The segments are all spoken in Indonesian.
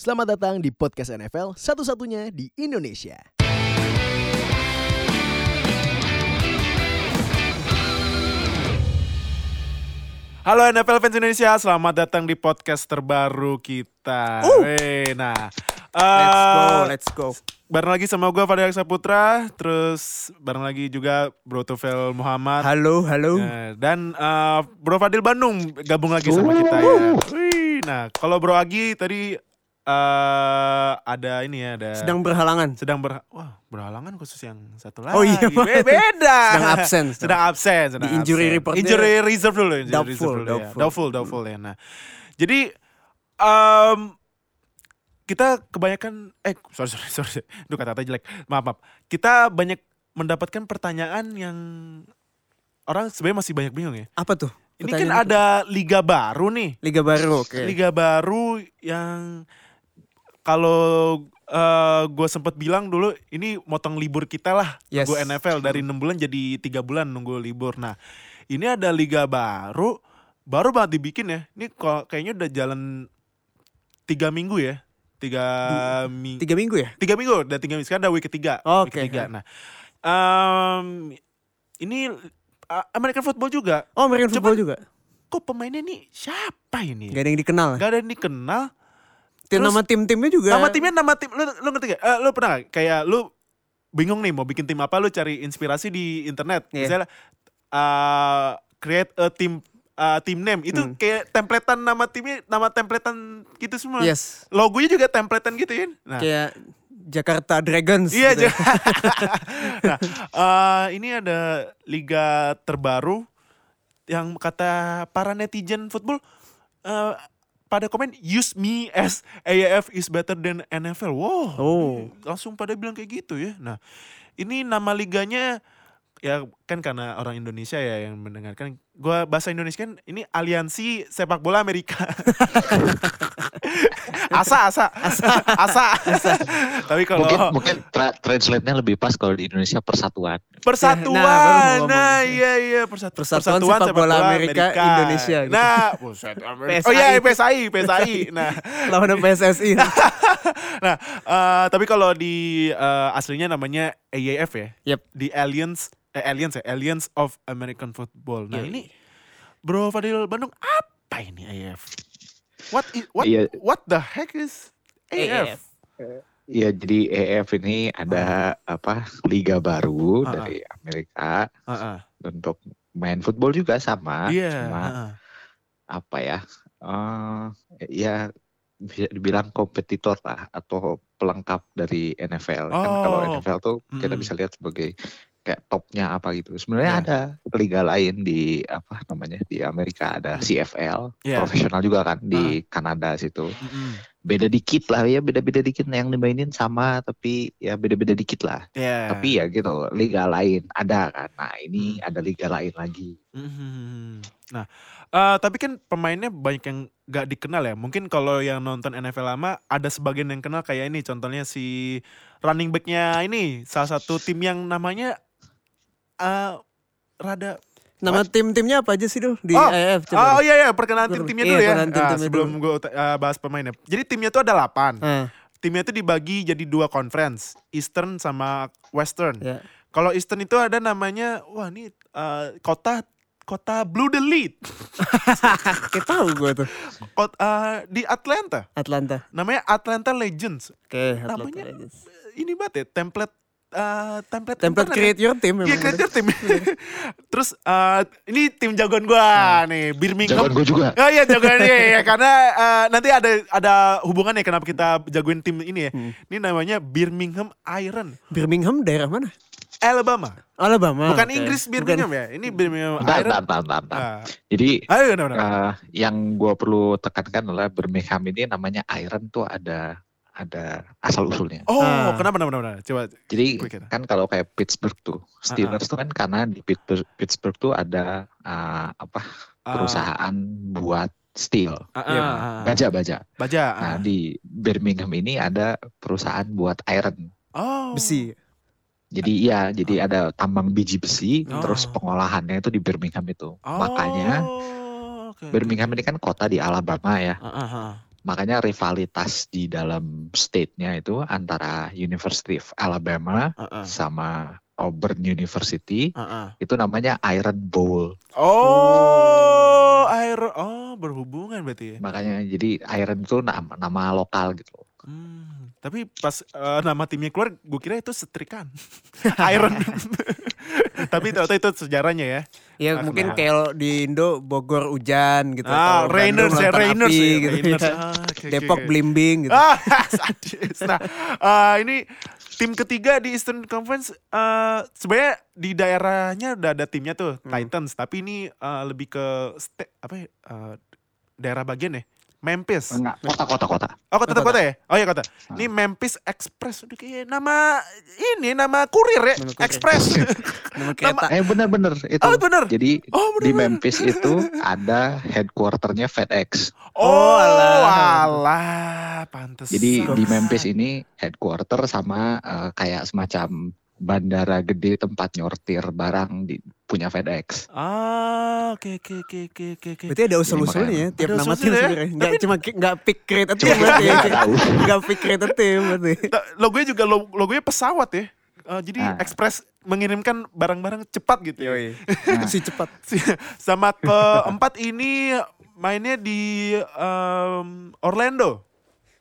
Selamat datang di podcast NFL satu-satunya di Indonesia. Halo NFL fans Indonesia, selamat datang di podcast terbaru kita. Uh. Wey, nah, Let's go, eh, let's go. bareng lagi sama gue Fadil Saputra, terus bareng lagi juga Bro Tufel Muhammad. Halo, halo. Eh, dan eh, Bro Fadil Bandung gabung lagi sama kita ya. Wih, nah, kalau Bro Agi tadi eh ada ini ya, ada Sedang berhalangan. sedang ber wah berhalangan khusus yang satu lagi. Oh iya, Be- beda. Sedang absen. Sedang absen. Sedang Di injury absen. report Injury reserve dulu. Injury Doubtful, reserve dulu, ya. doubtful. doubtful, doubtful ya. Nah, jadi em kita kebanyakan eh sorry sorry sorry, Duh kata-kata jelek. Maaf maaf. Kita banyak mendapatkan pertanyaan yang orang sebenarnya masih banyak bingung ya. Apa tuh? Ini kan ada liga baru nih. Liga baru, oke. Liga baru yang kalau gue sempat bilang dulu ini motong libur kita lah Yes. gue NFL dari enam bulan jadi tiga bulan nunggu libur. Nah ini ada liga baru baru banget dibikin ya. Ini kok kayaknya udah jalan tiga minggu ya. Tiga minggu. Tiga minggu ya? Tiga minggu, udah tiga minggu. Sekarang udah week ketiga. Oke, Week ketiga. ya. Nah, em, ini uh, American football juga. Oh, American Cuman- football juga. Kok pemainnya nih siapa ini? Gak ada yang dikenal. Gak ada yang dikenal. Tim terus- nama tim-timnya juga. Nama timnya nama tim lu lu ngerti gak? Eh, lu pernah gak? kayak lu bingung nih mau bikin tim apa lu cari inspirasi di internet. Iya. Misalnya uh, create a team uh, team name itu Hmm. kayak templatean nama timnya nama templatean gitu semua. Yes. Logonya juga templatean gitu ya. Nah, Kayak Jakarta Dragons. iya gitu. aja. nah, uh, ini ada liga terbaru yang kata para netizen football uh, pada komen use me as AAF is better than NFL. Wow. Oh. Langsung pada bilang kayak gitu ya. Nah, ini nama liganya ya kan karena orang Indonesia ya yang mendengarkan. Gua bahasa Indonesia kan ini Aliansi Sepak Bola Amerika. asa, asa, asa, asa. Tapi kalau Mungkin mungkin tra- translate-nya lebih pas kalau di Indonesia persatuan. Persatuan. Nah. Nah, iya iya persatu, Persatuan Sepak Bola Amerika Indonesia, gitu. Nah, Amerika. PSI. Oh iya, PSI, PSI. Nah, Lawan PSSI. nah, eh, tapi kalau di eh, aslinya namanya AAF ya. Yep. Di Alliance eh, Alliance ya, Alliance of American Football. Nah, Iya. ini Bro Fadil Bandung apa ini AAF? What i- what Iya. what the heck is AAF? Iya, jadi EF ini ada apa liga baru Ah, ah. dari Amerika Heeh. untuk main football juga sama, Iya, cuma heeh. apa ya? eh ya bisa dibilang kompetitor lah atau pelengkap dari NFL. Kan kalau Oh. NFL tuh kita bisa lihat sebagai kayak topnya apa gitu. Sebenarnya Iya. ada liga lain di apa namanya di Amerika ada CFL, Iya. profesional juga kan di Kanada situ. Beda dikit lah ya beda-beda dikit Nah, yang dimainin sama tapi ya beda-beda dikit lah Iya. tapi ya gitu liga lain ada kan nah ini Hmm. ada liga lain lagi Mhm. Nah, eh, tapi kan pemainnya banyak yang gak dikenal ya. Mungkin kalau yang nonton NFL lama ada sebagian yang kenal kayak ini. Contohnya si running backnya ini salah satu tim yang namanya eh rada Nama tim-timnya apa aja sih dulu di Oh, AF? Oh iya iya perkenalan tim-timnya iya, dulu ya. perkenalan Ah, tim-timnya sebelum gue bahas pemainnya. Jadi timnya tuh ada 8. Ah, Timnya tuh dibagi jadi dua conference, Eastern sama Western. ya. Kalau Eastern itu ada namanya wah ini eh, kota kota Blue the Lead. Kayak tahu gue tuh. Kota, eh, di Atlanta. Atlanta. Namanya Atlanta Legends. Oke, Atlanta Namanya Legends. ini banget ya, template eh, template Template internet create your team ya. Iya, memang. create your team. Terus eh, ini tim jagoan gua nih, Birmingham. jagoan gue juga Oh iya jagoan ya, ya karena eh, nanti ada ada hubungannya kenapa kita jagoin tim ini ya. Hmm. Ini namanya Birmingham Iron, Birmingham daerah mana? Alabama. Alabama. Bukan oke. Inggris Birmingham ya. Ini Birmingham Bentar, Iron. bentar, bentar, bentar. Ah. jadi ayo benar benar. eh, yang gue perlu tekankan adalah Birmingham ini namanya Iron tuh ada ada asal usulnya Oh, Ah. kenapa kenapa kenapa? Coba. jadi Quick kan kalau kayak Pittsburgh tuh Ah, Steelers tuh kan karena di Pittsburgh, Pittsburgh tuh ada eh, apa Ah, perusahaan buat steel ah, Iya. ah, ah. baja-baja Baja. Nah ah. di Birmingham ini ada perusahaan buat iron. Oh. Besi. Jadi iya, jadi ada tambang biji besi, Oh. terus pengolahannya itu di Birmingham itu. Oh, Makanya. Birmingham ini kan kota di Alabama ya. Ah, ah, ah. Makanya rivalitas di dalam state-nya itu antara University of Alabama Heeh. sama Auburn University Heeh. itu namanya Iron Bowl. Oh, air oh berhubungan berarti ya. Makanya jadi Iron itu nama, nama lokal gitu. Hmm, tapi pas eh, nama timnya keluar, gue kira itu setrikan. Iron. tapi ternyata itu sejarahnya ya. Ya Ah, mungkin kayak di Indo Bogor hujan gitu. Ah, atau Rainers Bandung ya, Rainers Api, ya, gitu. Rainers. ya. Ah, oke, Depok oke. Blimbing gitu. Ah, sadis. Nah, eh, ini tim ketiga di Eastern Conference eh sebenarnya di daerahnya udah ada timnya tuh Hmm. Titans, tapi ini eh, lebih ke apa ya? eh, daerah bagian ya? Memphis. Enggak, kota-kota kota. Oh kota Kota. kota ya? Oh iya kota. Ini Memphis Express. Udah kayak nama ini nama kurir ya? Nama kurir. Express. Nama kereta. Eh bener-bener itu. oh bener. Jadi Oh di bener. Memphis itu ada headquarternya FedEx. Oh, Oh, alah. alah. Pantes. Jadi di Memphis ini headquarter sama eh, kayak semacam bandara gede tempat nyortir barang di punya FedEx. Ah, oke oke oke oke oke. oke. Berarti ada usul-usulnya ya tiap Ada nama tim ya. sebenarnya. Enggak cuma enggak pick create a team berarti. ya. Enggak pick create a team berarti. Nah, Logonya juga lo- logonya pesawat ya. Eh, jadi Ah. Express mengirimkan barang-barang cepat gitu. ya. Nah. Si cepat. Sama keempat ini mainnya di em, Orlando.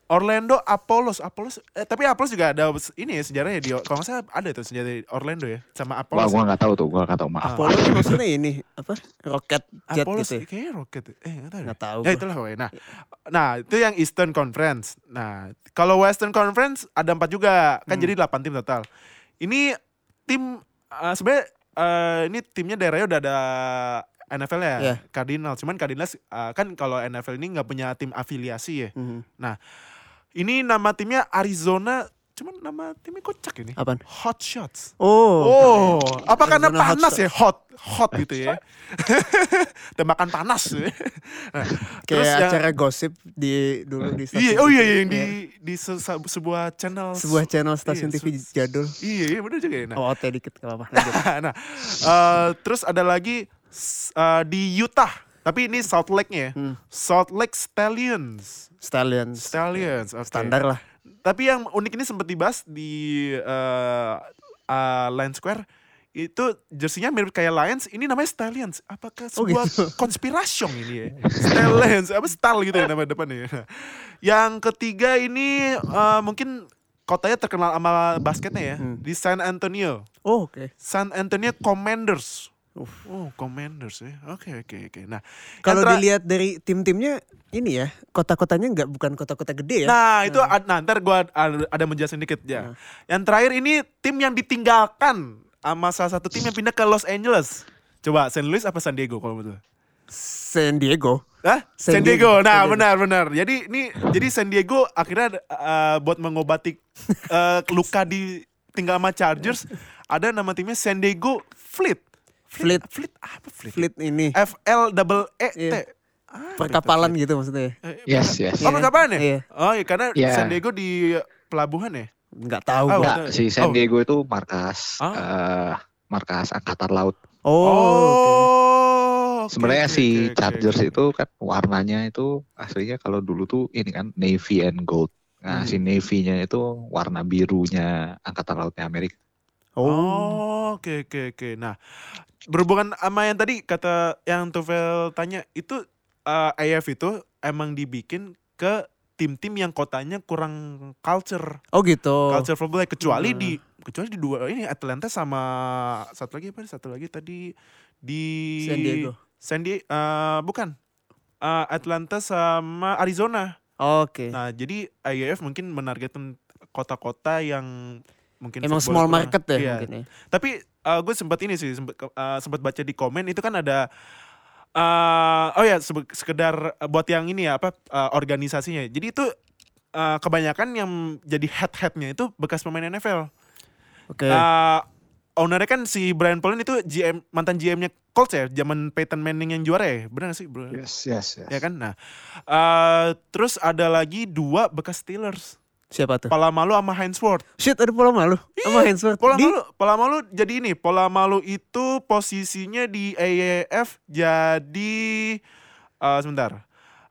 Orlando Apollos, Apollos, eh, tapi Apollos juga ada ini ya sejarahnya di kalau nggak salah ada tuh sejarah di Orlando ya sama Wah, Apollos. gua nggak tahu tuh, gua nggak tahu maaf. Apollo itu maksudnya ini apa? Roket jet Apollos gitu. ya? kayaknya roket, eh nggak tahu. Nggak tahu. Ya itulah pokoknya. Nah, nah itu yang Eastern Conference. Nah, kalau Western Conference ada empat juga, kan Hmm. jadi 8 tim total. Ini tim eh, sebenarnya eh, ini timnya daerahnya udah ada NFL ya, Iya. Cardinals. Cuman Cardinals eh, kan kalau NFL ini nggak punya tim afiliasi ya. Mhm. Ini nama timnya Arizona, cuman nama timnya kocak ini. Apaan? Hot Shots. Oh. Oh, apa karena Hot panas Shots. ya? Hot, hot gitu ya. Tembakan panas. ya. Nah, terus Kayak yang- acara gosip di dulu di Iya, stasiun oh iya, iya yang di di se- se- sebuah channel. sebuah channel stasiun Iya, TV jadul. Iya, iya bener juga ya. Nah, Oh, oke dikit apa-apa. Lanjut. nah eh, terus ada lagi eh, di Utah, tapi ini Salt Lake-nya ya. Hmm. Salt Lake Stallions. Stallions. Stallions, oke. Standar lah. Tapi yang unik ini sempat dibahas di eh eh, Lions Square itu jersinya mirip kayak Lions, ini namanya Stallions. Apakah Oh, sebuah gitu. konspirasi ini ya? Stallions, apa style gitu ya nama depannya. Nah, Yang ketiga ini eh, mungkin kotanya terkenal sama basketnya ya, Hmm. di San Antonio. Oh, oke. San Antonio Commanders. Uf. Oh, Commanders ya. Oke, oke, oke. Nah, Kalau dilihat dari tim-timnya ini ya, kota-kotanya nggak bukan kota-kota gede ya. Nah, itu ad- nah, ntar gue ada, ada menjelaskan dikit ya. Nah. Yang terakhir ini tim yang ditinggalkan sama salah satu tim yang pindah ke Los Angeles. Coba San Luis apa San Diego kalau betul? San Diego. Hah? San, San Diego. Diego. Nah, San Diego. benar benar. Jadi ini jadi San Diego akhirnya uh, buat mengobati uh, luka di tinggal sama Chargers ada nama timnya San Diego Fleet. Fleet. Fleet apa Fleet? Fleet ini F L double E T. Iya. Ah, perkapalan gitu maksudnya. Eh, Yes, yes. Oh, perkapalan ya? Iya. Oh, iya karena Iya. San Diego di pelabuhan ya? Nggak tahu. Oh, gua. Enggak, si San Oh. Diego itu markas Ah. eh, markas angkatan laut. Oh. oke. oke, Sebenarnya oke, si oke, Chargers oke. itu kan warnanya itu aslinya kalau dulu tuh ini kan navy and gold. Nah, Hmm. si navy-nya itu warna birunya angkatan lautnya Amerika. Oh. Oh, oke oke oke. Nah, berhubungan sama yang tadi kata yang Tufel tanya itu eh, AF itu emang dibikin ke tim-tim yang kotanya kurang culture, Oh gitu. culture football kecuali Hmm. di kecuali di dua ini Atlanta sama satu lagi apa? Satu lagi tadi di San Diego. San Die- eh, bukan. Eh, Atlanta sama Arizona. Oke. Nah, jadi IAF mungkin menargetkan kota-kota yang mungkin Emang small kurang- market ya Iya. mungkin ya. Tapi gue sempat ini sih sempat sempat baca di komen itu kan ada eh oh ya sekedar eh, buat yang ini ya apa eh, organisasinya. Jadi itu eh, kebanyakan yang jadi head-headnya itu bekas pemain NFL. Oke. Eh, ownernya kan si Brian Polin itu GM mantan GM-nya Colts ya, zaman Peyton Manning yang juara ya, benar gak sih bro? Yes, yes, yes. Ya kan, nah eh, terus ada lagi dua bekas Steelers, Siapa tuh? Palamalu sama Hainsworth. Shit, ada pola malu. Sama Hainsworth. Di Polamalu, Polamalu jadi ini, Polamalu itu posisinya di AAF jadi eh sebentar.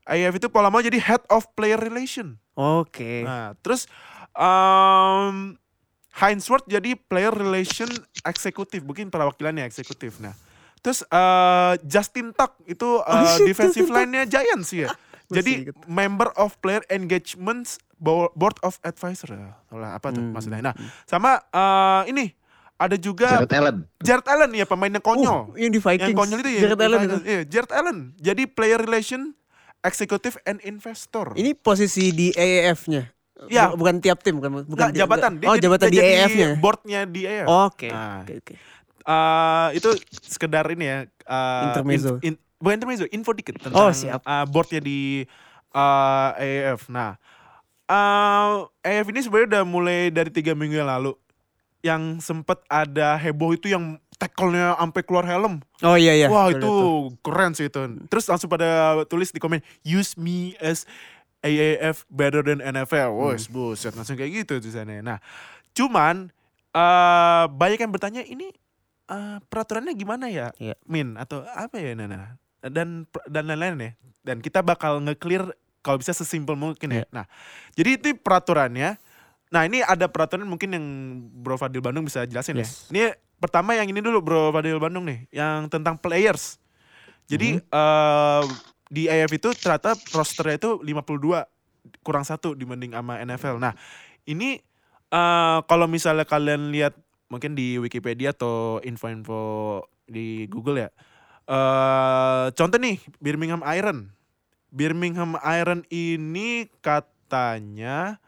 AF itu pola mau jadi head of player relation. Oke. Nah, terus um, Hainsworth jadi player relation eksekutif, mungkin perwakilannya eksekutif. Nah, terus uh, Justin Tuck itu uh, Oh, shit, defensive line-nya Giants ya. Jadi member of player engagements board of advisor. Salah apa tuh Hmm. maksudnya? Nah, sama uh, ini ada juga Jared Allen. Jared Allen ya pemain yang konyol. Uh, yang di Vikings. yang konyol itu ya. Jared Allen itu. Iya, Jared Allen. Jadi player relation executive and investor. Ini posisi di AAF-nya. Ya. Bu- Bukan tiap tim bukan bukan jabatan. Oh, jadi- jabatan dia di AAF-nya. Boardnya di AAF. Oke. Nah. Oke, oke. Eh, itu sekedar ini ya. eh, Intermezzo. in- in- bukan intermezzo, info dikit tentang Oh, siap. eh, boardnya di eh, AAF. Nah, eh, AAF ini sebenarnya udah mulai dari tiga minggu yang lalu. Yang sempet ada heboh itu yang tackle-nya sampai keluar helm. Oh iya iya. Wah itu keren sih itu. Terus langsung pada tulis di komen, use me as AAF better than NFL. Wah, Hmm. buset langsung kayak gitu tulisannya. Nah, cuman eh banyak yang bertanya ini eh, peraturannya gimana ya, Iya. Min atau apa ya Nana? Dan dan lain-lain ya. Dan kita bakal nge-clear kalau bisa sesimpel mungkin ya. Iya. Nah, jadi itu peraturannya. Nah, ini ada peraturan mungkin yang Bro Fadil Bandung bisa jelasin Yes. ya. Ini pertama yang ini dulu Bro Fadil Bandung nih, yang tentang players. Jadi Mhm. eh, di AF itu ternyata rosternya itu 52 kurang satu dibanding sama NFL. Nah, ini eh, kalau misalnya kalian lihat mungkin di Wikipedia atau info-info di Google ya. eh contoh nih Birmingham Iron. Birmingham Iron ini katanya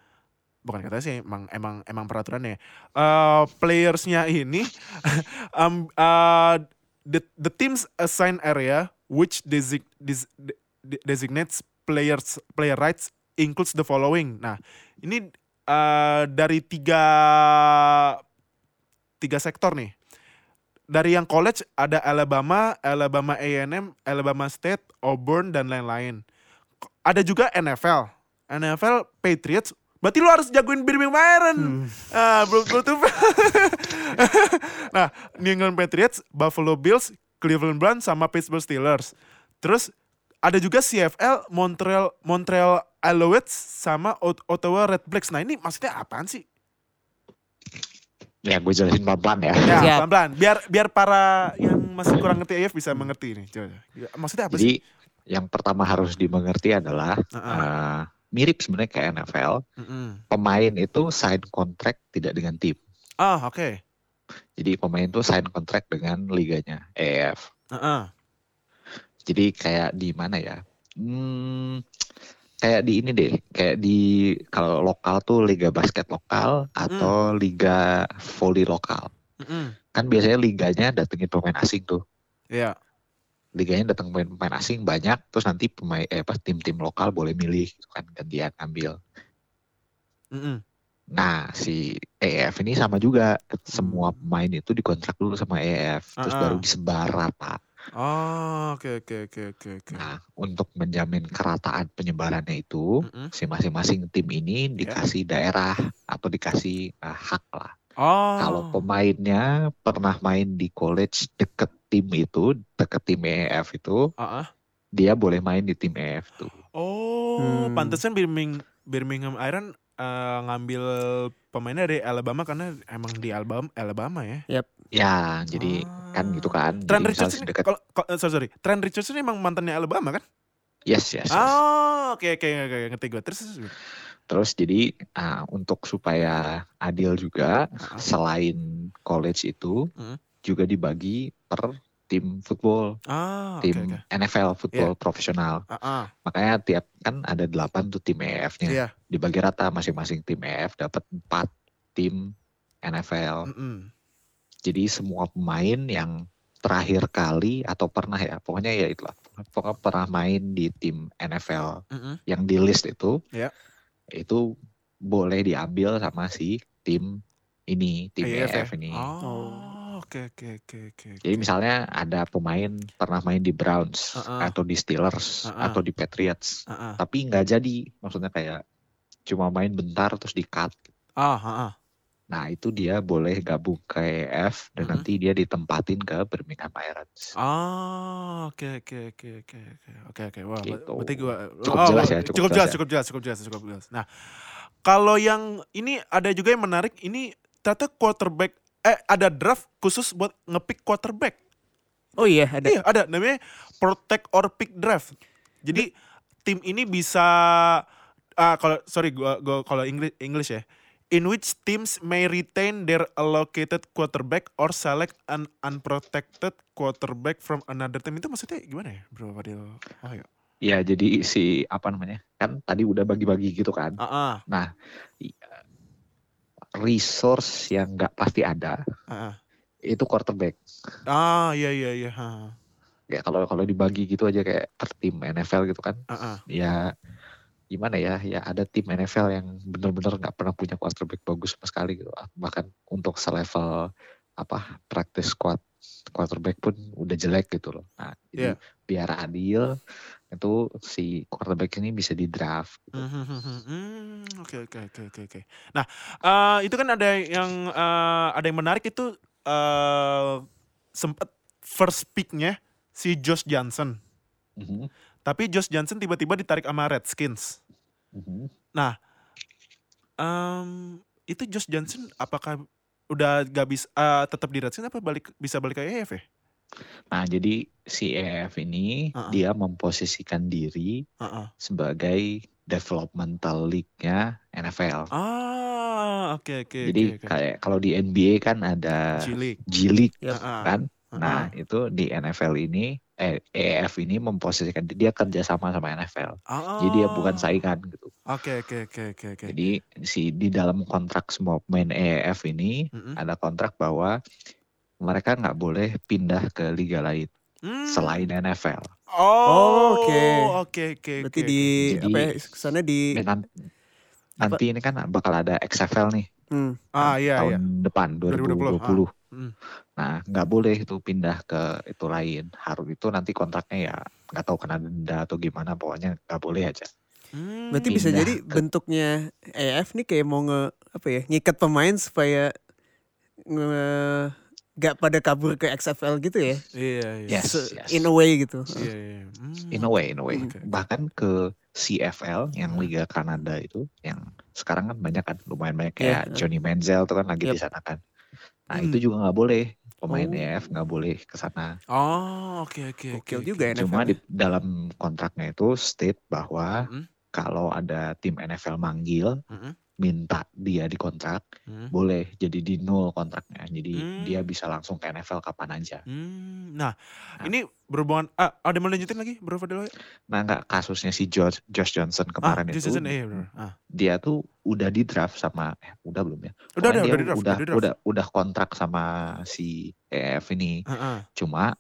bukan katanya sih emang emang emang peraturannya. eh playersnya ini um, uh, the the teams assign area which desig, des- de- designates players player rights includes the following. Nah, ini eh, dari tiga tiga sektor nih. Dari yang college ada Alabama, Alabama A&M, Alabama State, Auburn dan lain-lain. Ada juga NFL. NFL Patriots. Berarti lu harus jagoin Birmingham Iron. Hmm. Ah, belum tuh. nah, New England Patriots, Buffalo Bills, Cleveland Browns sama Pittsburgh Steelers. Terus ada juga CFL, Montreal Montreal Alouettes sama Ot- Ottawa Redblacks. Nah, ini maksudnya apaan sih? Ya gue jelasin pelan-pelan ya. Ya, pelan-pelan. Biar biar para yang masih kurang ngerti AF bisa mengerti ini. Coba. Ya, Maksudnya apa Jadi sih? yang pertama harus dimengerti adalah Heeh. eh, mirip sebenarnya kayak NFL. Mm-mm. Pemain itu sign kontrak tidak dengan tim. Ah, oke. Jadi pemain itu sign kontrak dengan liganya EF. Heeh. Jadi kayak di mana ya? Hmm, kayak di ini deh, kayak di kalau lokal tuh liga basket lokal atau liga volley lokal. Mm-mm. Kan biasanya liganya datengin pemain asing tuh. Iya. Liganya datang pemain-pemain asing banyak, terus nanti pemain eh apa tim-tim lokal boleh milih gitu kan gantian ambil. Mm-mm. Nah, si EF ini sama juga. Semua pemain itu dikontrak dulu sama EF, terus Ah-ah. baru disebar rata. Oh, oke oke oke oke oke. Nah, untuk menjamin kerataan penyebarannya itu, Mm-mm. si masing-masing tim ini dikasih daerah atau dikasih uh, hak lah. Oh. Kalau pemainnya pernah main di college deket tim itu, deket tim EF itu, ah. dia boleh main di tim EF tuh. Oh, Hmm. pantesan Birmingham Birmingham Iron eh, ngambil pemainnya dari Alabama karena emang di Alabama Alabama ya. Ya, jadi kan gitu kan. Trent Jadi Richardson misalnya ini, deket, kalau eh, sorry sorry, Trent Richardson emang mantannya Alabama kan? yes, yes, yes. Oh, oke oke oke ngerti gue. Terus terus. Terus jadi ah, untuk supaya adil juga, Ah, ah. selain college itu Hmm. juga dibagi per tim football, Ah, tim oke. NFL football profesional. Ah, ah. Makanya tiap kan ada 8 tuh tim EF-nya. Iya. Dibagi rata masing-masing tim EF dapat 4 tim NFL. Mm-mm. Jadi semua pemain yang terakhir kali atau pernah ya, pokoknya ya itulah. Pokoknya pernah main di tim NFL Mm-mm. yang di list itu, Iya. itu boleh diambil sama si tim ini, tim AAF ya? Ini. Oh, oke oke oke oke. Jadi misalnya ada pemain pernah main di Browns Uh-uh. atau di Steelers Uh-uh. atau di Patriots, Ah, ah. tapi nggak jadi, maksudnya kayak cuma main bentar terus di cut. Ah, ah, ah. Nah itu dia boleh gabung ke EF dan Mhm. nanti dia ditempatin ke Birmingham Irons. Ah, oke oke oke oke oke oke oke. Wah, ber- Gitu. berarti gua Cukup oh, jelas ya, Cukup, cukup jelas, jelas ya. cukup jelas, cukup jelas, cukup jelas. Nah, kalau yang ini ada juga yang menarik. Ini ternyata quarterback eh ada draft khusus buat ngepick quarterback. Oh iya ada. Iya, ada namanya protect or pick draft. Jadi tim ini bisa ah kalau sorry gua, gua kalau English English ya. In which teams may retain their allocated quarterback or select an unprotected quarterback from another team itu maksudnya gimana ya, Bro Fadil? Oh ya. Ya jadi si apa namanya kan tadi udah bagi-bagi gitu kan. Ah, ah, Nah resource yang nggak pasti ada ah, ah. itu quarterback. Ah, iya iya iya. Ya kalau kalau dibagi gitu aja kayak per tim NFL gitu kan. ah, ah. Ya gimana ya ya ada tim NFL yang bener-bener nggak pernah punya quarterback bagus sama sekali gitu bahkan untuk selevel apa practice squad quarterback pun udah jelek gitu loh nah jadi biar adil itu si quarterback ini bisa di draft gitu. Hmm, hmm, hmm, hmm. Oke oke oke oke oke. Nah eh, itu kan ada yang eh, ada yang menarik itu eh sempat first picknya si Josh Johnson. Mhm, Tapi Josh Johnson tiba-tiba ditarik sama Redskins. mhm. Em, itu Josh Johnson apakah udah gak bisa eh, tetap di Redskins apa balik bisa balik ke EF ya? nah jadi si EF ini Uh-uh. dia memposisikan diri Heeh. sebagai developmental league-nya NFL Ah oke oke jadi oke, oke. kayak kalau di NBA kan ada. G League Yap. Heeh. kan Heeh. Nah, itu di NFL ini eh EF ini memposisikan dia kerjasama sama NFL. Jadi dia bukan Ah. saingan gitu. Oke oke oke oke oke. Jadi si di dalam kontrak semua pemain EF ini Mm-mm. ada kontrak bahwa mereka nggak boleh pindah ke liga lain Hmm. selain NFL. Oh, oke. oke. Oke oke. Berarti di Jadi- apa ya ke sana di Dan nan- nanti ini kan bakal ada XFL nih hmm, Ah iya iya. tahun depan 2020, 2020. Hmm. Nah, nggak boleh itu pindah ke itu lain. Harus itu nanti kontraknya ya nggak tahu kena denda atau gimana. Pokoknya nggak boleh aja. Hmm. berarti bisa jadi ke- bentuknya EF nih kayak mau nge apa ya ngikat pemain supaya nge gak pada kabur ke XFL gitu ya. Iya iya. Yes, yes. In a way gitu. Iya iya. Hmm. In a way, in a way. Oke. Bahkan ke CFL yang. Liga Kanada itu, yang sekarang kan banyak kan, lumayan banyak Iya. kayak Johnny Manziel tuh kan lagi Yep. di sana kan. Nah Hmm. itu juga nggak boleh pemain Oh. EF nggak boleh ke sana. Oh oke oke oke. Gokil juga ya, Cuma NFL. di dalam kontraknya itu state bahwa Mm-mm. kalau ada tim NFL manggil Mm-mm. Minta dia dikontrak, Hmm. boleh jadi di nol kontraknya. Jadi Hmm. dia bisa langsung ke NFL kapan aja. Hmm. Nah, Nah. ini berhubungan ah, ada mau lanjutin lagi Bro Fadil? Nah nggak kasusnya si Josh, Josh Johnson Ah, kemarin Josh itu, Johnson, iya benar. Ah. dia tuh udah di draft sama, eh, udah belum ya? Udah udah udah udah, udah udah kontrak sama si EF ini. Ah, ah. Cuma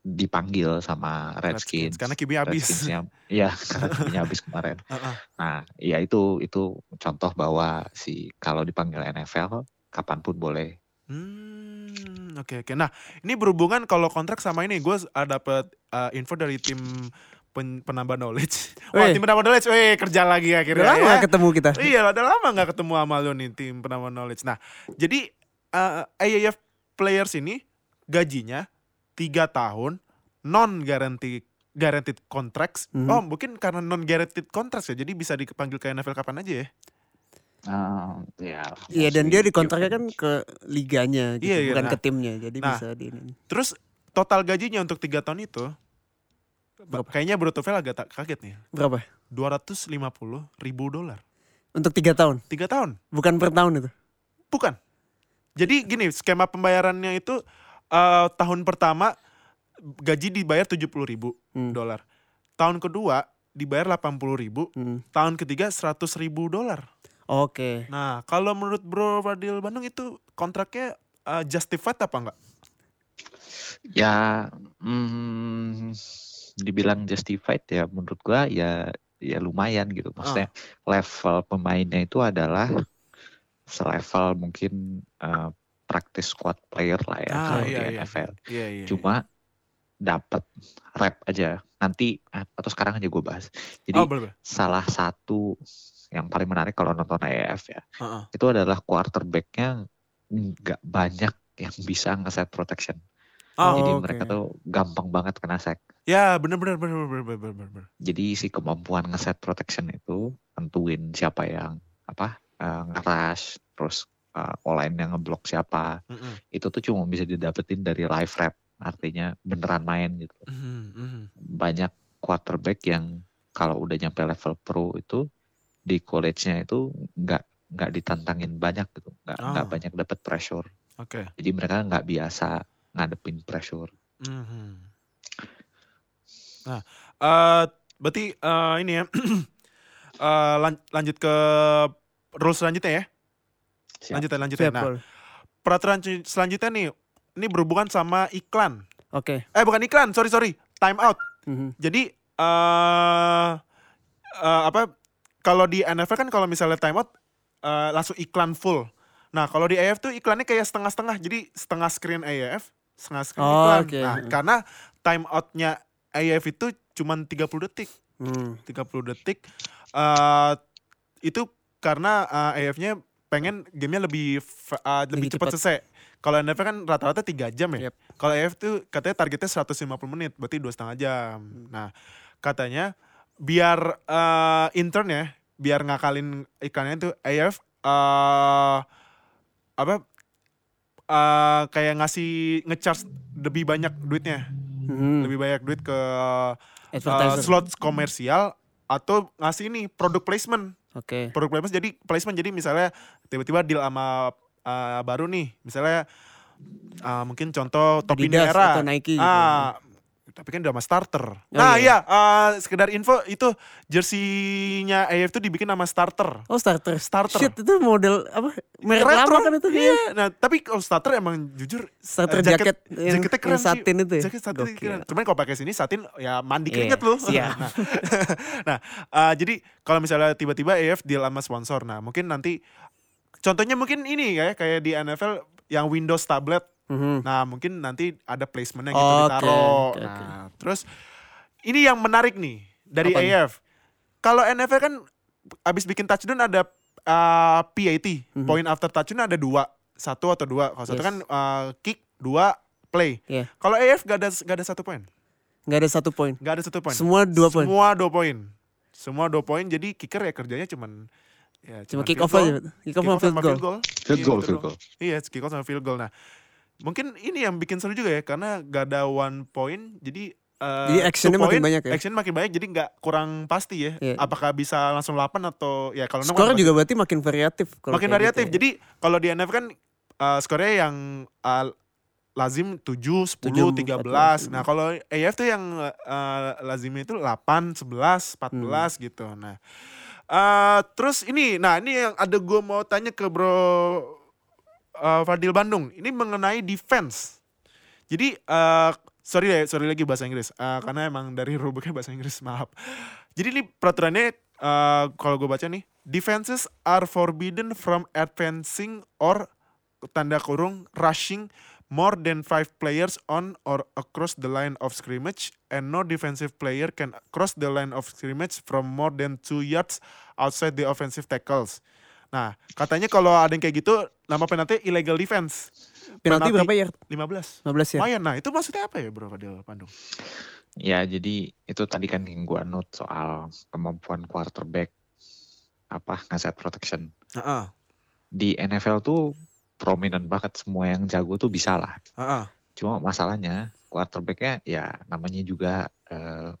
dipanggil sama Redskins. Karena Kibi habis. Redskinsnya, iya karena kibinya habis kemarin. Ah, ah. Nah, ya itu itu contoh bahwa si kalau dipanggil NFL kapan pun boleh. Hmm, oke oke. Nah, ini berhubungan kalau kontrak sama ini, gue dapet uh, info dari tim pen- penambah knowledge. Wah, Weh. tim penambah knowledge, weh kerja lagi akhirnya. Udah lama ya. gak ketemu kita. iya, udah lama nggak ketemu sama lo nih tim penambah knowledge. Nah, jadi uh, AAF players ini gajinya tiga tahun non guaranteed guaranteed contracts. Mhm. Oh, mungkin karena non guaranteed contracts ya. Jadi bisa dipanggil ke NFL kapan aja ya. Ah, ya. Iya dan dia mostly dikontraknya kan ke liganya gitu, Iya, iya, bukan nah. ke timnya. Jadi Nah. bisa di ini. Terus total gajinya untuk tiga tahun itu Berapa? kayaknya Bro Tufel agak tak kaget nih. Berapa? 250 ribu dolar. Untuk tiga tahun, Tiga tahun. bukan per tahun itu. Bukan. Jadi gini, skema pembayarannya itu eh, tahun pertama gaji dibayar 70 ribu Hmm. dolar. Tahun kedua dibayar 80 ribu. Hmm. Tahun ketiga 100 ribu dolar. Oke. Nah, kalau menurut Bro Fadil Bandung itu kontraknya eh, justified apa enggak? Ya, hmm, dibilang justified ya menurut gua ya ya lumayan gitu. Maksudnya level pemainnya itu adalah selevel mungkin eh, practice squad player lah ya Ah, kalau iya, di iya. NFL. Iya, iya. Cuma dapat rep aja. Nanti atau sekarang aja gue bahas. Jadi oh, boleh, boleh. salah satu yang paling menarik kalau nonton AEF ya, Heeh. itu adalah quarterbacknya nggak banyak yang bisa ngeset protection. Oh, Jadi oke. mereka tuh gampang banget kena sack. ya bener bener bener bener bener bener, bener. Jadi si kemampuan ngeset protection itu tentuin siapa yang apa eh, nge-rush, terus uh, online yang ngeblok siapa. Mm-mm. Itu tuh cuma bisa didapetin dari live rap, artinya beneran main gitu. Mhm, mhm. Banyak quarterback yang kalau udah nyampe level pro itu di college-nya itu nggak nggak ditantangin banyak gitu, nggak nggak Oh. banyak dapet pressure. Oke. Jadi mereka nggak biasa ngadepin pressure. Mhm. Nah, eh berarti eh, ini ya. eh, lan- lanjut ke rules selanjutnya ya. Siap. Lanjut ya, lanjut ya. Siap, Nah, peraturan selanjutnya nih, ini berhubungan sama iklan. Oke. Eh bukan iklan, sorry sorry, time out. Mhm. Jadi eh eh, apa? Kalau di NFL kan kalau misalnya time out eh, langsung iklan full. Nah kalau di AF tuh iklannya kayak setengah-setengah, jadi setengah screen AF, setengah screen Oh, iklan. oke. Nah karena time outnya AF itu cuma 30 detik. Hmm. 30 detik eh itu karena eh, AF-nya pengen gamenya lebih eh, lebih, Lebih cepat selesai. Kalau NFL kan rata-rata 3 jam ya. Yep. Kalau AF tuh katanya targetnya 150 menit, berarti dua setengah jam. Hmm. Nah katanya biar eh, intern ya, biar ngakalin iklannya itu AF eh apa eh kayak ngasih ngecharge lebih banyak duitnya, Mhm. lebih banyak duit ke uh, slot komersial atau ngasih ini produk placement Oke. produk placement jadi placement jadi misalnya tiba-tiba deal sama uh, baru nih misalnya uh, mungkin contoh topi Adidas era atau Nike gitu. ah tapi kan udah sama starter nah iya. iya uh, sekedar info itu jersey-nya AF itu dibikin nama starter Oh starter. Starter. Shit itu model apa? Merek Retro. lama kan itu. iya nah tapi kalau starter emang jujur Starter eh, jaket, yang, jaketnya yang keren sih. satin itu ya. Jaket satin Gokil. keren. Cuman kalau pakai sini satin ya mandi Iya, keringet lu. siap. nah, nah, eh, jadi kalau misalnya tiba-tiba AF deal sama sponsor, nah mungkin nanti contohnya mungkin ini ya kayak di NFL yang Windows tablet. Mhm. Nah, mungkin nanti ada placementnya gitu Oke, ditaruh. oke, Nah, terus ini yang menarik nih dari Apa? AF. Kalau NFL kan abis bikin touchdown ada uh, PAT, Mhm. point after touchdown ada dua, satu atau dua. Kalau satu Yes. kan uh, kick, dua play. Iya. Kalau AF gak ada gak ada satu poin, Nggak ada satu poin. gak ada satu poin. Semua dua poin. Semua dua poin. Semua dua poin. Jadi kicker ya kerjanya cuman ya Cuma kick off aja. Kick off sama field goal. Field Iya, goal, gitu field goal. Iya, kick off sama field goal. Nah, mungkin ini yang bikin seru juga ya karena gak ada one point. Jadi eh, Jadi actionnya makin point, banyak ya? Action makin banyak jadi nggak kurang pasti ya. Iya. Apakah bisa langsung 8 atau ya kalau kan juga berarti makin variatif. kalau makin kayak variatif. gitu ya. Jadi kalau di NFL kan uh, skornya yang uh, lazim 7, 10, 7, 13. 14. Nah, kalau AF tuh yang uh, lazimnya itu 8, 11, 14 Hmm. gitu. Nah, uh, terus ini, nah ini yang ada gue mau tanya ke Bro uh, Fadil Bandung. Ini mengenai defense. Jadi uh, sorry deh, sorry lagi bahasa Inggris. Uh, karena emang dari rubuknya bahasa Inggris, maaf. Jadi ini peraturannya uh, kalau gue baca nih, defenses are forbidden from advancing or tanda kurung rushing more than five players on or across the line of scrimmage and no defensive player can cross the line of scrimmage from more than two yards outside the offensive tackles. Nah, katanya kalau ada yang kayak gitu, nama penalti illegal defense. Penalti berapa ya? 15. 15 ya? Lumayan. Nah, itu maksudnya apa ya, Bro Fadil Bandung? Ya, jadi itu tadi kan yang gua note soal kemampuan quarterback apa ngeset protection. Heeh. Di NFL tuh prominent banget semua yang jago tuh bisa lah. Heeh. Cuma masalahnya quarterbacknya ya namanya juga eh,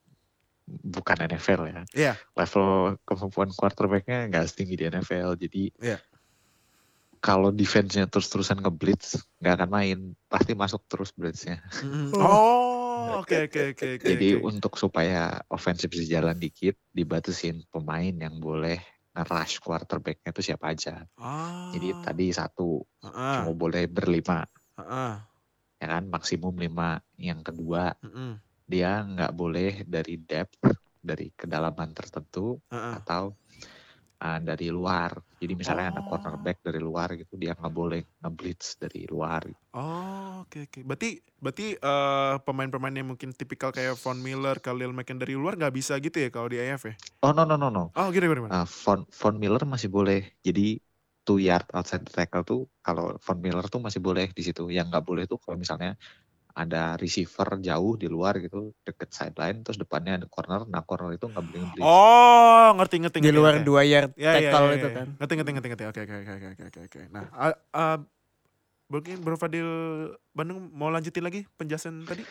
bukan NFL ya. Iya. Level kemampuan quarterbacknya nggak setinggi di NFL. Jadi Iya. kalau defense-nya terus-terusan nge-blitz nggak akan main. Pasti masuk terus blitznya. Mm-mm. Oh, oke oke oke. Jadi oke. untuk supaya offensive bisa jalan dikit, dibatasin pemain yang boleh nge-rush quarterbacknya itu siapa aja. Ah. Jadi tadi satu Heeh. cuma boleh berlima, Heeh. ya kan maksimum lima. Yang kedua Mm-mm. Dia nggak boleh dari depth dari kedalaman tertentu Heeh. atau uh, dari luar. Jadi misalnya ada Oh. cornerback dari luar gitu, dia nggak boleh nge-blitz dari luar. Oh, oke oke. Berarti berarti eh, pemain-pemain yang mungkin tipikal kayak Von Miller, Khalil Mack dari luar nggak bisa gitu ya kalau di AF ya? Oh no no no no. Oh, gini gimana? Uh, Von, Von Miller masih boleh. Jadi two yard outside the tackle tuh kalau Von Miller tuh masih boleh di situ. Yang nggak boleh tuh kalau misalnya ada receiver jauh di luar gitu deket sideline terus depannya ada corner. Nah corner itu nggak boleh nge-blitz. Oh, ngerti ngerti. Di luar oke. dua yard Ya, ya, tackle ya, itu ya. kan. Ngerti ngerti ngerti ngerti. Oke oke oke oke oke oke. Nah, ah, ah, mungkin Bro Fadil Bandung mau lanjutin lagi penjelasan tadi?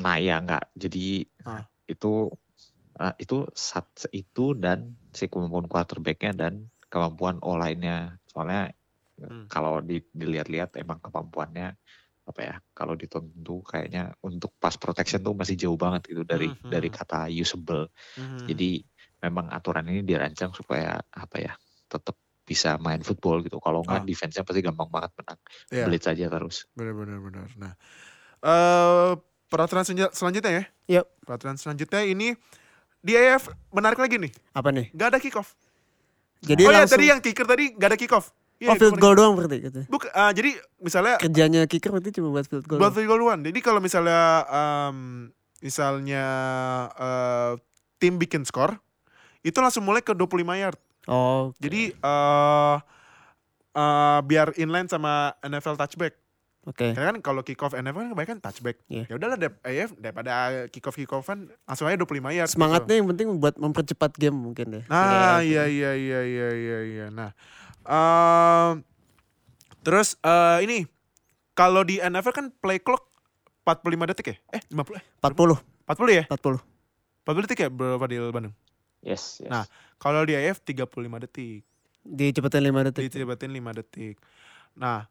Nah ya nggak. Jadi Ah. itu uh, itu sat itu dan si kemampuan quarterbacknya dan kemampuan O line-nya. Soalnya Hmm. kalau di, dilihat-lihat emang kemampuannya apa ya? Kalau ditonton tuh kayaknya untuk pass protection tuh masih jauh banget gitu dari Mhm. dari kata usable. Mhm. Jadi memang aturan ini dirancang supaya apa ya? Tetap bisa main football gitu. Kalau nggak Ah. defense-nya pasti gampang banget menang. Iya. Blitz aja terus. Benar benar. Nah, eh peraturan senja- selanjutnya ya? Yuk. Peraturan selanjutnya ini di AF menarik lagi nih. Apa nih? Gak ada kick off. Jadi oh ya tadi yang kicker tadi gak ada kick off. Iya, oh field goal doang berarti gitu. Buk, eh, jadi misalnya Kerjanya kicker berarti cuma buat field goal. buat doang. field goal duluan. Jadi kalau misalnya em, misalnya eh, tim bikin skor itu langsung mulai ke 25 yard. Oh. oke. Jadi eh eh, biar inline sama NFL touchback. Oke. Karena kan kalau kick off NFL kan kebanyakan touchback. Iya. Ya udahlah dep- AF daripada kick off kick offan langsung aja 25 yard. gitu. Semangatnya yang penting buat mempercepat game mungkin deh. Nah, Iya. iya iya iya iya iya iya. Nah, em, terus eh, ini kalau di NFL kan play clock 45 detik ya? Eh, 50 eh 40, 40 ya? 40. 40 detik ya Bro Fadil Bandung. Yes, yes. Nah, Kalau di AF 35 detik. Dicepetin 5 detik. Dicepetin 5 detik. Nah,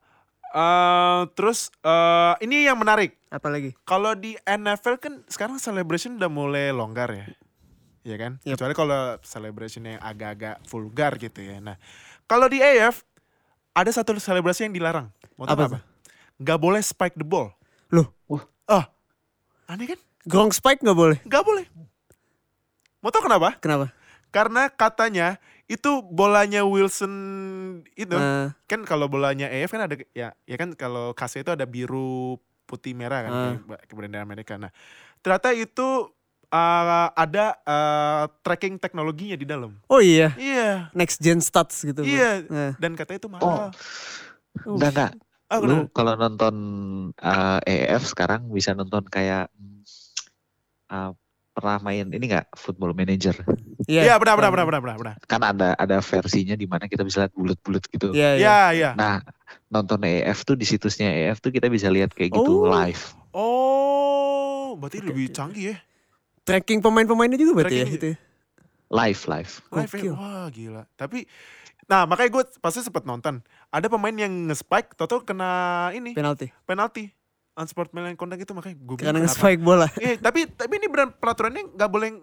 eh terus eh ini yang menarik. Apalagi? Kalau di NFL kan sekarang celebration udah mulai longgar ya. Iya kan? Yep. Kecuali kalau celebration yang agak-agag vulgar gitu ya. Nah, kalau di AF ada satu selebrasi yang dilarang. Mau tahu Apa apa? Gak boleh spike the ball. Loh, Ah, aneh kan? Gronk spike nggak boleh. Gak boleh. Mau tau kenapa? Kenapa? Karena katanya itu bolanya Wilson itu Nah, kan kalau bolanya AF kan ada ya ya kan kalau kasnya itu ada biru putih merah kan Ah. kayak kemudian Amerika. Nah, ternyata itu uh, ada uh, tracking teknologinya di dalam. oh iya, Iya. next gen stats gitu. Iya. Nah, Dan katanya itu Oh, mahal. enggak enggak. Ah, Lu kalau nonton uh, EF sekarang bisa nonton kayak uh, pernah main ini enggak Football Manager. Iya, benar benar benar benar benar. benar. Kan ada ada versinya di mana kita bisa lihat bulat-bulat gitu. Iya, iya. Iya, iya. Nah, nonton EF tuh di situsnya EF tuh kita bisa lihat kayak gitu Oh. live. Oh, berarti Oke, lebih canggih ya. Tracking pemain-pemainnya juga berarti ya Tracking- gitu. ya? Live live. Live ya. Wah, gila. Tapi Nah makanya gue pasti sempet nonton Ada pemain yang nge-spike Toto kena ini Penalti. Penalti Unsportsmanlike conduct itu makanya gue Karena nge-spike bola. Eh, tapi tapi ini benar peraturannya nggak boleh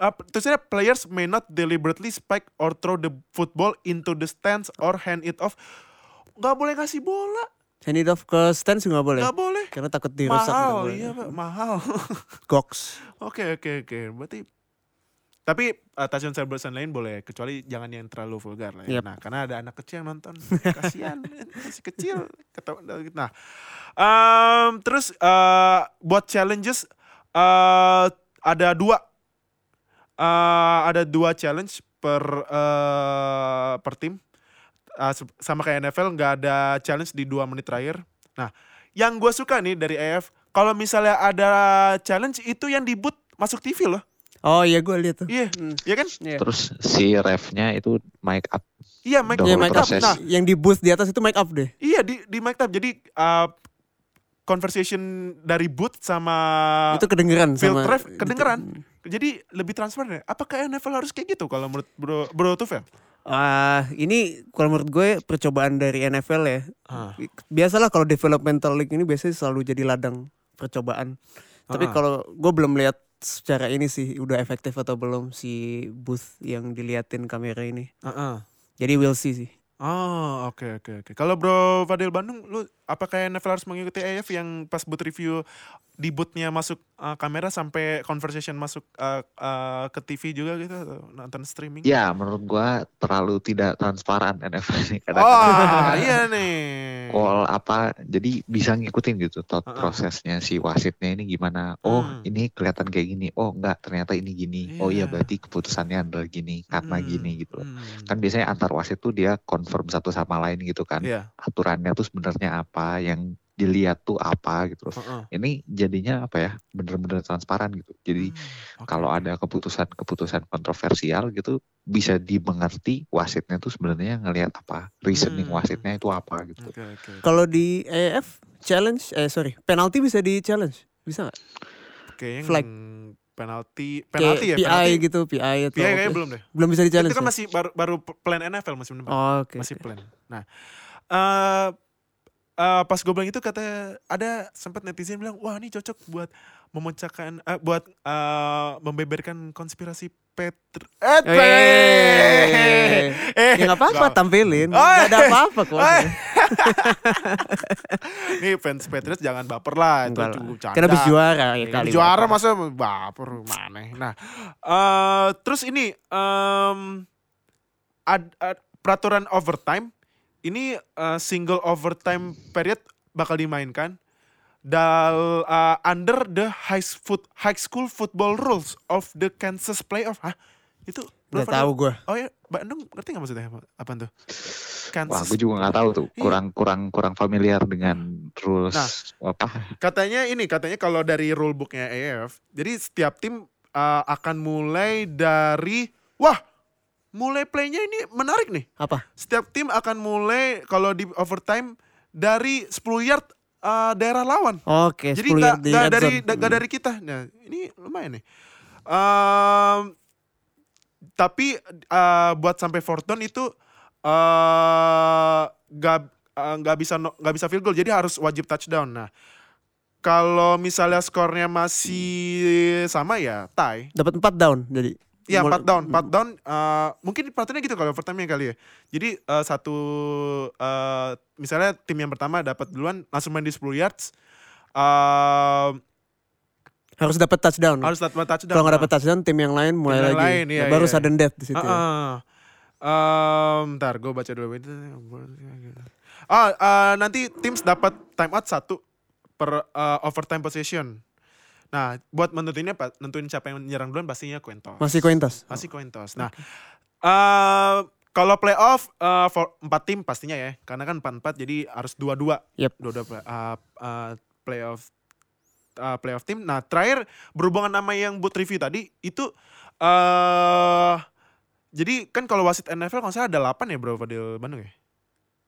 uh, tulisannya players may not deliberately spike or throw the football into the stands or hand it off. Nggak boleh ngasih bola, Hand it off ke stand juga nggak boleh. nggak boleh. Karena takut dirusak. mahal, iya pak, mahal. Goks. Oke oke oke, berarti tapi uh, touchdown celebration lain boleh, kecuali jangan yang terlalu vulgar lah. Ya. Yep. Nah, karena ada anak kecil yang nonton, kasihan masih kecil. Nah, um, terus uh, buat challenges uh, ada dua, uh, ada dua challenge per uh, per tim. Uh, sama kayak NFL nggak ada challenge di dua menit terakhir. Nah, yang gue suka nih dari AF, kalau misalnya ada challenge itu yang di boot masuk TV loh. Oh iya gue lihat tuh. Iya, Hmm. iya kan? Iya. Terus si refnya itu mic up. Iya, mic Iya, mic up. Nah, Yang di booth di atas itu mic up deh. iya di di mic up. Jadi uh, conversation dari boot sama itu kedengeran field sama ref kedengeran. Jadi lebih transparan ya. Apakah NFL harus kayak gitu kalau menurut Bro Bro Tufel? Ah, ini kalau menurut gue percobaan dari NFL ya. Ah. Biasalah kalau developmental league ini biasanya selalu jadi ladang percobaan. Tapi Ah. kalau gue belum lihat secara ini sih udah efektif atau belum si booth yang diliatin kamera ini. Heeh. Jadi we'll see sih. Oh, oke oke oke. Kalau Bro Fadil Bandung lu apakah NFL harus mengikuti AF yang pas boot review di bootnya masuk uh, kamera sampai conversation masuk uh, uh, ke TV juga gitu atau nonton streaming? Ya, menurut gua terlalu tidak transparan NFL ini. Oh Kadang-kadang iya nih. call apa, jadi bisa ngikutin gitu tot prosesnya si wasitnya ini gimana. Oh, Hmm. ini kelihatan kayak gini. Oh, enggak, ternyata ini gini. Oh Iya. berarti keputusannya adalah gini karena Hmm, gini gitu. hmm. Kan biasanya antar wasit tuh dia confirm satu sama lain gitu kan. Iya. Aturannya tuh sebenarnya apa, yang dilihat tuh apa gitu. loh. heeh. Ini jadinya apa ya? Bener-bener transparan gitu. Jadi Hmm, oke, kalau ada keputusan-keputusan kontroversial gitu bisa dimengerti wasitnya tuh sebenarnya ngelihat apa reasoning Hmm. wasitnya itu apa gitu Oke, oke. Kalau di AF challenge, eh sorry, penalti bisa di challenge, bisa nggak? Kayaknya flag. penalti, Kayak penalti ya, PI penalti. gitu, PI atau PI kayaknya apa? belum deh. belum bisa di challenge. Itu kan ya? masih baru baru plan NFL musim depan. Oh, oke. masih oke. plan. Nah, eh eh, pas gue bilang itu kata ada sempat netizen bilang, wah ini cocok buat memecahkan, eh, buat eh, membeberkan konspirasi Petr. Eh, Oh, iya, iya, iya, iya, iya. eh, Ya nggak apa-apa nggak- tampilin, Oh, nggak ada eh. apa-apa kok. Eh. Nih fans Patriots jangan baper lah, itu cukup canda. Kan habis juara ya Ya, kali. juara masa baper mana? Nah, eh terus ini em, ad- ad- peraturan overtime ini eh, single overtime period bakal dimainkan dal eh, under the high foot high school football rules of the Kansas playoff. Hah? Itu Nggak tahu gue. Oh ya, Bandung ngerti nggak maksudnya apa apaan tuh? wah Kansas gue juga nggak tahu tuh Iya. kurang kurang kurang familiar dengan rules Nah. apa Katanya ini, katanya kalau dari rulebooknya AF, jadi setiap tim uh, akan mulai dari, wah, mulai playnya ini menarik nih. Apa? Setiap tim akan mulai kalau di overtime dari 10 yard uh, daerah lawan. Oke, jadi 10 nggak nggak dari nggak dari kita. Nah, ini lumayan nih. Um, tapi uh, buat sampai fourth down itu uh, nggak uh, nggak bisa no- nggak bisa field goal jadi harus wajib touchdown nah kalau misalnya skornya masih sama ya tie Dapat 4 down jadi. Ya Mul- empat down empat down uh, mungkin peraturannya gitu kalau pertama kali ya jadi uh, satu uh, misalnya tim yang pertama dapat duluan langsung main di 10 yards uh, Harus dapat touchdown. harus dapat touchdown Kalau nggak dapat touchdown, tim yang lain mulai yang lagi. lain, iya, Nah, baru iya. sudden death di situ. Heeh. Ehm, ntar gue baca dulu itu. Ah, eh, nanti tim dapat timeout satu per eh, overtime possession. Nah, buat menentuinnya nentuin siapa yang menyerang duluan pastinya coin toss. Masih coin toss. Masih coin toss. Nah, eh kalau playoff eh, for empat tim pastinya ya, karena kan empat empat jadi harus dua dua. Yep. Dua dua play- eh, eh, playoff eh, playoff tim. Nah, terakhir berhubungan sama yang boot review tadi itu eh jadi kan kalau wasit NFL kalau saya ada 8 ya bro Fadil Bandung ya?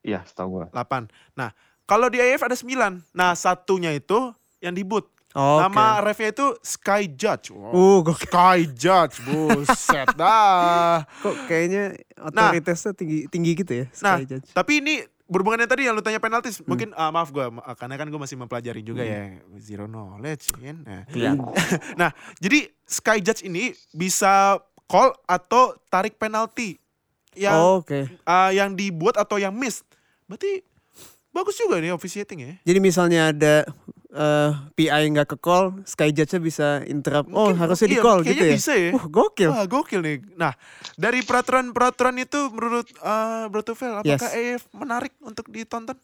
iya setahu gue 8. Nah, kalau di AF ada 9. Nah, satunya itu yang di Oke. Nama refnya itu Sky Judge. Wow. Uh, Sky Judge, buset dah. kok kayaknya otoritasnya tinggi tinggi gitu ya. Nah, Sky Judge. Tapi ini berhubungan yang tadi yang lu tanya penaltis, Hmm. mungkin ah, maaf gue, karena kan gue masih mempelajari juga ya, zero knowledge kan. Nah, Iya. nah, jadi Sky Judge ini bisa call atau tarik penalti yang Oh, Oke. ah, yang dibuat atau yang miss. Berarti bagus juga nih officiating ya. Jadi misalnya ada eh, PI nggak ke call, Sky Judge-nya bisa interrupt. oh, Mungkin- harusnya di iya, call gitu ya. bisa ya. Wah, gokil. Wah gokil nih. Nah dari peraturan-peraturan itu menurut uh, Bro Tufel apakah Yes. AF menarik untuk ditonton?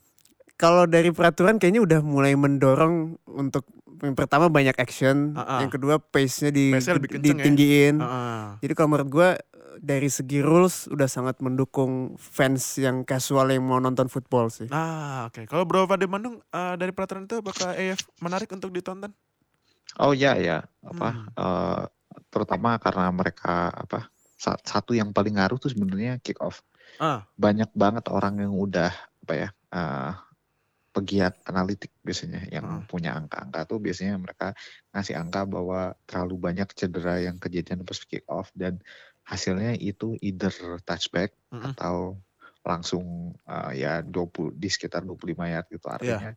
Kalau dari peraturan kayaknya udah mulai mendorong untuk yang pertama banyak action, Ah, ah. yang kedua pace-nya di, Pace-nya lebih kenceng ya. ditinggiin. Heeh. Jadi kalau menurut gue dari segi rules udah sangat mendukung fans yang casual yang mau nonton football sih. Nah oke. Kalau Bro Fadil Bandung uh, dari peraturan itu apakah AF menarik untuk ditonton? oh iya ya apa Hmm. eh, terutama karena mereka apa sa- satu yang paling ngaruh tuh sebenarnya kick off Ah. banyak banget orang yang udah apa ya eh, pegiat analitik biasanya yang Hmm. punya angka-angka tuh biasanya mereka ngasih angka bahwa terlalu banyak cedera yang kejadian pas kick off dan hasilnya itu either touchback Mm-mm. atau langsung eh, ya 20 di sekitar 25 yard gitu artinya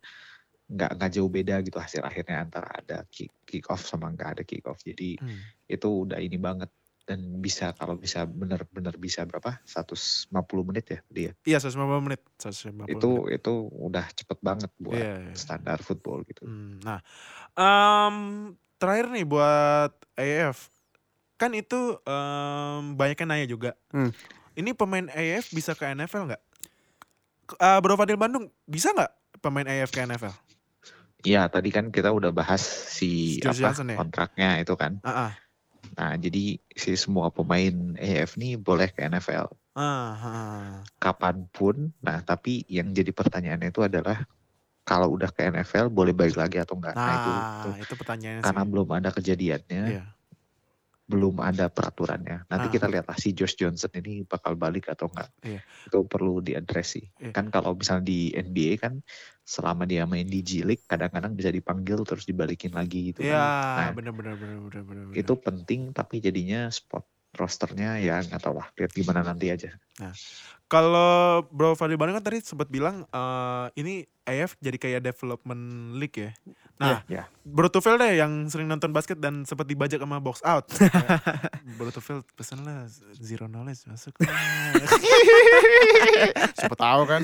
nggak nggak jauh beda gitu hasil akhirnya antara ada kick, kick off sama nggak ada kick off jadi Hmm. itu udah ini banget dan bisa kalau bisa benar-benar bisa berapa 150 menit ya dia Iya 150 menit. 150 itu menit. itu udah cepet banget buat Iya, iya. standar football gitu Hmm, Nah, em, terakhir nih buat AF, kan itu em, banyak yang nanya juga. Hmm. Ini pemain AF bisa ke NFL nggak? Eh, Bro Fadil Bandung bisa nggak pemain AF ke NFL? Iya tadi kan kita udah bahas si Josh apa Johnson ya? kontraknya itu kan Ah, ah. nah jadi si semua pemain AF nih boleh ke NFL Ah, ah. kapan pun nah tapi yang jadi pertanyaannya itu adalah kalau udah ke NFL boleh balik lagi atau enggak Nah, nah, itu, itu itu pertanyaannya karena sih. belum ada kejadiannya Iya. Belum ada peraturannya. Nanti Ah. kita lihatlah si Josh Johnson ini bakal balik atau enggak. Iya. Itu perlu diadres sih. Iya. Kan kalau misalnya di NBA kan selama dia main di G League kadang-kadang bisa dipanggil terus dibalikin lagi gitu Iya, kan. Nah, bener bener bener bener. bener. itu penting tapi jadinya spot rosternya ya nggak tahu lah lihat gimana nanti aja. Kalau Bro Fadil Bandung kan tadi sempat bilang eh, ini AF jadi kayak development league ya. Nah, Ya. Bro Tufel deh yang sering nonton basket dan sempat dibajak sama box out. Bro Tufel pesan lah zero knowledge masuk. Siapa tahu kan.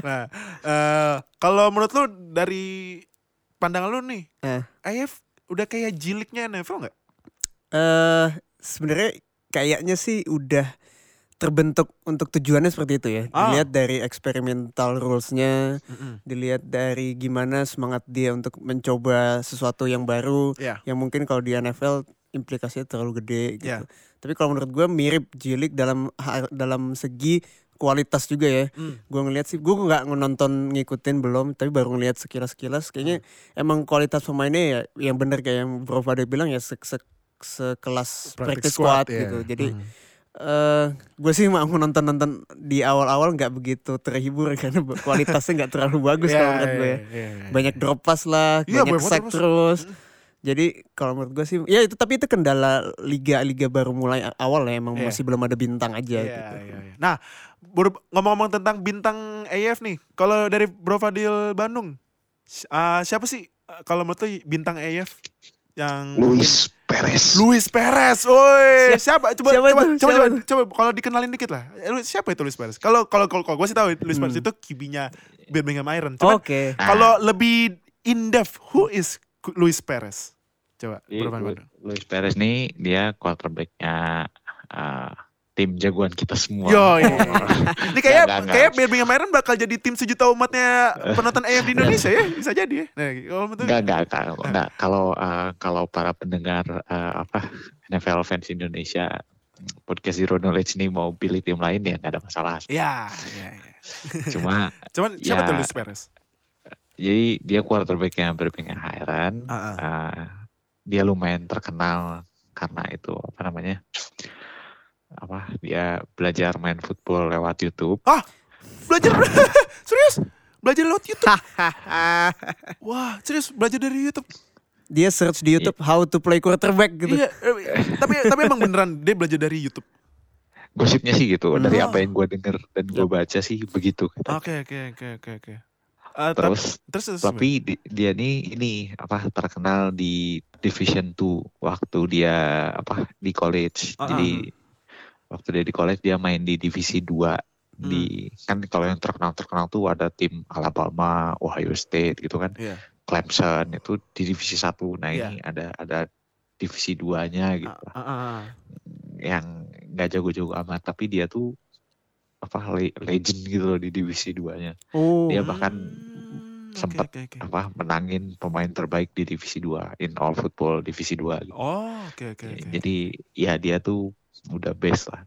nah, eh, kalau menurut lu dari pandangan lu nih, Eh. AF udah kayak jiliknya NFL nggak? Eh sebenarnya kayaknya sih udah terbentuk untuk tujuannya seperti itu ya. Ah. Dilihat dari experimental rules-nya, Mm-mm. dilihat dari gimana semangat dia untuk mencoba sesuatu yang baru Iya. yang mungkin kalau di NFL implikasinya terlalu gede gitu. Iya. Tapi kalau menurut gue mirip Jilik dalam dalam segi kualitas juga ya. Mm. Gue ngeliat sih, gue nggak nonton ngikutin belum, tapi baru ngeliat sekilas-sekilas. Kayaknya Hmm. emang kualitas pemainnya ya yang bener kayak yang Bro Fadil bilang ya se se- sekelas practice, squad, ya. gitu. Jadi Mm. eh gue sih mau nonton nonton di awal-awal nggak begitu terhibur karena kualitasnya nggak terlalu bagus Iya, kalau menurut gue. iya, iya, iya. Banyak drop pass lah, Iya, banyak sack terus. Mm. Jadi kalau menurut gue sih, ya itu tapi itu kendala liga-liga baru mulai awal ya, emang Iya. masih belum ada bintang aja Iya, gitu. iya, iya. Nah, ngomong-ngomong tentang bintang AF nih, kalau dari Bro Fadil Bandung, ah, siapa sih ah, kalau menurut lu bintang AF yang Luis Perez. Luis Perez, woi siapa? Coba Siapa coba itu? coba Siapa coba, coba kalau dikenalin dikit lah. Eh, Siapa itu Luis Perez? Kalau kalau kalau gue sih tahu Luis Perez Hmm. itu kibinya Birmingham Iron. Oke. Nah, kalau lebih in depth, who is Luis Perez? Coba jadi Bandung. Luis Perez nih dia quarterbacknya uh, tim jagoan kita semua. Yo, iya. Ini kayak kayak. Birmingham Iron bakal jadi tim sejuta umatnya penonton AF di Indonesia ya, bisa jadi ya. Nah, kalau menurut Enggak, enggak. Kalau uh, kalau para pendengar uh, apa NFL fans Indonesia podcast Zero Knowledge ini mau pilih tim lain ya nggak ada masalah. ya, ya, ya. Cuma Cuman siapa Ya. tuh Luis Perez? jadi dia quarterbacknya Birmingham Iron. Ah, ah. Uh, dia lumayan terkenal karena itu apa namanya? Apa dia belajar main football lewat YouTube. Belajar serius? Belajar lewat YouTube. Wah, serius belajar dari YouTube. Dia search di YouTube how to play quarterback gitu. Iya, eh, tapi tapi emang beneran dia belajar dari YouTube. Gosipnya sih gitu dari Oh. apa yang gue denger dan gue baca sih begitu. katanya. Oke, oke, oke, oke, oke. Eh, Terus terus terus tapi di- dia nih ini apa terkenal di Division 2 waktu dia apa di college. Ah, Jadi waktu dia di college dia main di divisi 2 Hmm. di kan kalau yang terkenal-terkenal tuh ada tim Alabama, Ohio State gitu kan. Iya. Clemson itu di divisi 1. Nah, Iya. ini ada ada divisi 2-nya gitu. Ah, ah, ah. Yang nggak jago-jago amat tapi dia tuh apa le- legend gitu loh di divisi 2-nya. Oh. Dia bahkan Hmm, oke, sempet oke, oke. apa menangin pemain terbaik di divisi 2 in all football divisi 2 gitu. Oh, oke, oke, oke. Jadi ya dia tuh udah best lah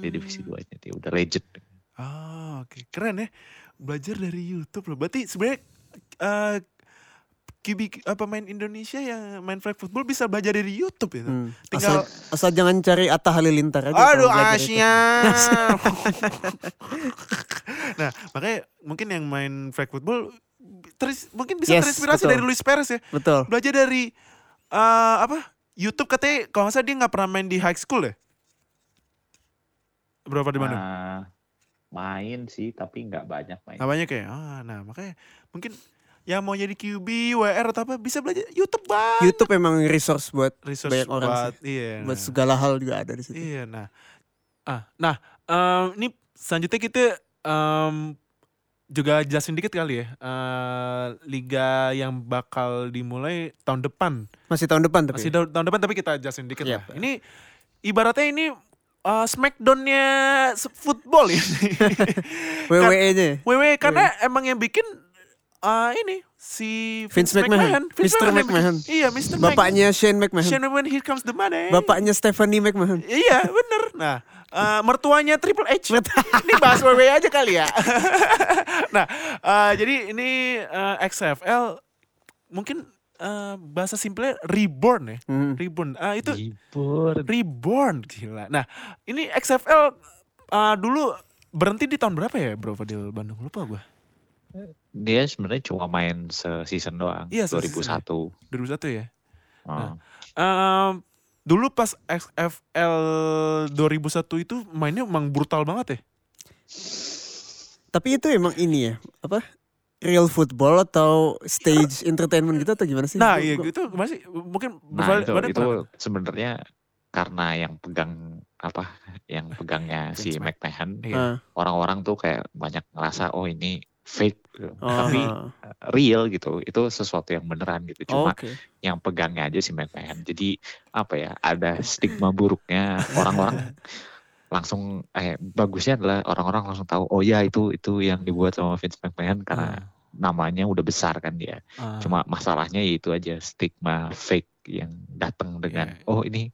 di divisi Hmm. 2-nya dia udah legend. Oh, oke. Keren ya. Belajar dari YouTube loh. Berarti sebenarnya eh QB apa main Indonesia yang main flag football bisa belajar dari YouTube ya. Hmm. Tinggal- Asal, asal jangan cari Atta Halilintar aja. Aduh. Asia. nah, makanya mungkin yang main flag football teris, mungkin bisa Yes, terinspirasi betul. dari Luis Perez ya. Betul. Belajar dari eh, apa? YouTube katanya kalau nggak salah dia nggak pernah main di high school ya. Berapa di mana? Nah, main sih tapi nggak banyak main. Nggak banyak ya. Ah, nah makanya mungkin yang mau jadi QB, WR atau apa bisa belajar YouTube banget. YouTube emang resource buat Research banyak orang buat, iya. buat nah. segala hal juga ada di situ. Iya, nah, ah, nah, em, ini selanjutnya kita em, juga jelasin dikit kali ya, eh, liga yang bakal dimulai tahun depan. Masih tahun depan tapi. Masih tahun depan tapi kita jelasin dikit Iya, lah. Ini ibaratnya ini eh, Smackdown-nya football ya. WWE-nya. WWE karena emang yang bikin eh, ini si Vince McMahon. Vince Mr. McMahon. bikin. Iya, Mr. Bapaknya Shane McMahon. Shane McMahon, here comes the money. Bapaknya Stephanie McMahon. Iya bener. Nah eh, mertuanya Triple H. ini bahas WWE aja kali ya. nah eh, jadi ini eh, XFL mungkin eh, bahasa simpelnya reborn ya. Hmm. Reborn. Ah itu Libur. reborn gila. Nah ini XFL eh, dulu berhenti di tahun berapa ya Bro Fadil Bandung lupa gue. Dia sebenarnya cuma main season doang. Iya, se-season 2001. 2001 ya. Oh. Em, dulu pas XFL 2001 itu mainnya emang brutal banget ya. Tapi itu emang ini ya, apa? Real football atau stage entertainment gitu atau gimana sih? Nah, iya gitu masih mungkin Nah itu, itu sebenarnya karena yang pegang apa yang pegangnya si McMahon Iya. Ah, orang-orang tuh kayak banyak ngerasa oh ini fake gitu. oh, tapi ah. real gitu itu sesuatu yang beneran gitu Oh, cuma Oke. yang pegangnya aja si McMahon jadi apa ya ada stigma buruknya orang-orang langsung eh bagusnya adalah orang-orang langsung tahu oh ya itu itu yang dibuat sama Vince McMahon karena namanya udah besar kan dia Ah. cuma masalahnya ya itu aja stigma fake yang datang dengan Iya. oh ini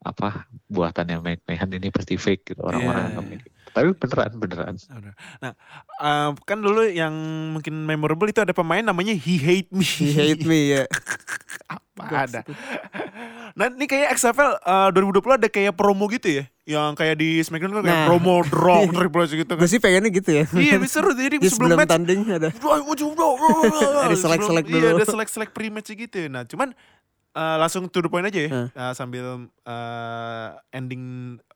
apa buatannya McMahon ini pasti fake gitu orang-orang gitu. Tapi beneran beneran Bener. Nah, eh, kan dulu yang mungkin memorable itu ada pemain namanya He Hate Me. He hate me ya. Apa ada. Nah, ini kayak XFL eh, 2020 ada kayak promo gitu ya. Yang kayak di SmackDown kan kayak Nah. promo draw Triple H gitu kan. Gue sih pengennya gitu ya. Iya, bisa seru jadi Di sebelum sebelum match tanding ada. ada selek-selek Iya, dulu. ada selek-selek pre-match gitu. Nah, cuman eh, langsung to the point aja ya. Hah. Eh, sambil eh, ending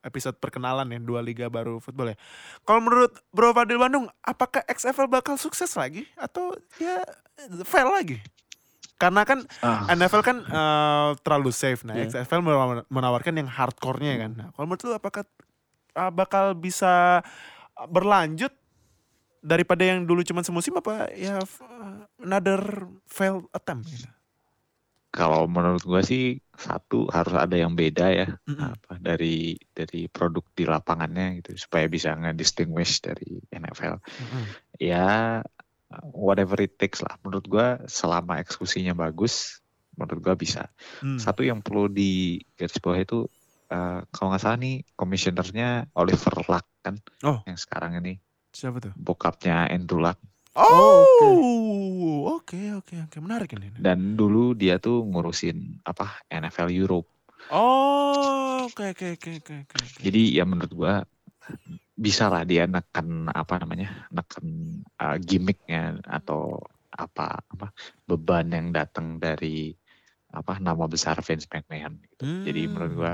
episode perkenalan ya dua liga baru football ya. Kalau menurut Bro Fadil Bandung, apakah XFL bakal sukses lagi atau ya fail lagi? Karena kan Ah, NFL kan eh, terlalu safe. Nah, Iya. XFL menawar- menawarkan yang hardcore-nya kan. Nah, kalau menurut lu apakah eh, bakal bisa berlanjut daripada yang dulu cuma semusim apa ya another failed attempt gitu. Kalau menurut gua sih satu harus ada yang beda ya Mm-mm. apa dari dari produk di lapangannya gitu supaya bisa ngedistinguish dari NFL Mm-mm. ya whatever it takes lah menurut gua selama eksekusinya bagus menurut gua bisa Hmm. satu yang perlu di garis bawah itu eh, kalau nggak salah nih komisionernya Oliver Luck kan Oh. yang sekarang ini Siapa tuh? bokapnya Andrew Luck Oh, oke oke oke menarik ini. dan dulu dia tuh ngurusin apa NFL Europe Oh, oke oke oke oke jadi ya menurut gua bisa lah dia neken apa namanya neken uh, gimmicknya atau apa apa beban yang datang dari apa nama besar Vince McMahon gitu. jadi Hmm. menurut gua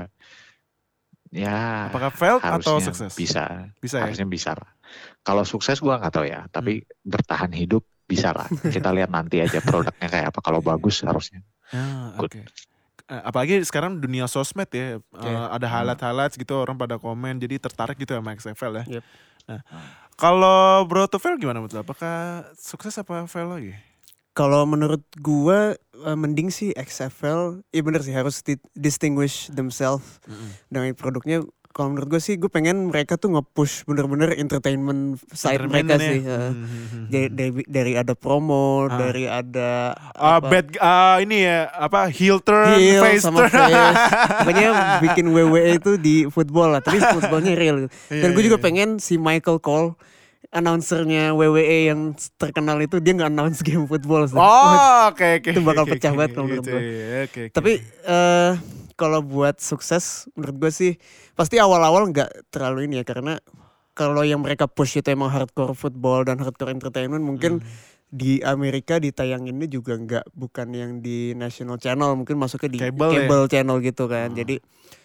ya Apakah failed atau sukses? bisa Bisa ya. harusnya bisa lah. Kalau sukses gua nggak tahu ya, tapi Hmm. bertahan hidup bisa lah. Kita lihat nanti aja produknya kayak apa. Kalau bagus harusnya. Ah, Good. oke. Eh, Apalagi sekarang dunia sosmed ya, eh, Iya. ada highlight-highlight gitu orang pada komen, jadi tertarik gitu sama XFL ya. Yep. Nah, kalau Bro to fail gimana menurut? Apakah sukses apa fail lagi? Kalau menurut gua eh, mending sih XFL, iya bener sih harus di- distinguish themselves dengan produknya. Kalau menurut gue sih, gue pengen mereka tuh nge-push bener-bener entertainment side mereka ya. sih. eh. Hmm. Dari, dari, dari ada promo, Ah. dari ada Ah, apa, bad ah, ini ya apa heel turn, heel face sama turn. Pokoknya bikin WWE itu di football lah, tapi footballnya real. Iya, Dan gue juga iya. pengen si Michael Cole, announcernya WWE yang terkenal itu dia nggak announce game football. sih. Oh, oke oke. Itu bakal pecah oke, banget kalau menurut iya, Oke. oke. Tapi eh kalau buat sukses menurut gue sih pasti awal-awal nggak terlalu ini ya karena kalau yang mereka push itu emang hardcore football dan hardcore entertainment mungkin Hmm. di Amerika ditayanginnya juga nggak bukan yang di national channel mungkin masuknya di Cable cable, ya? channel gitu kan. Hmm. Jadi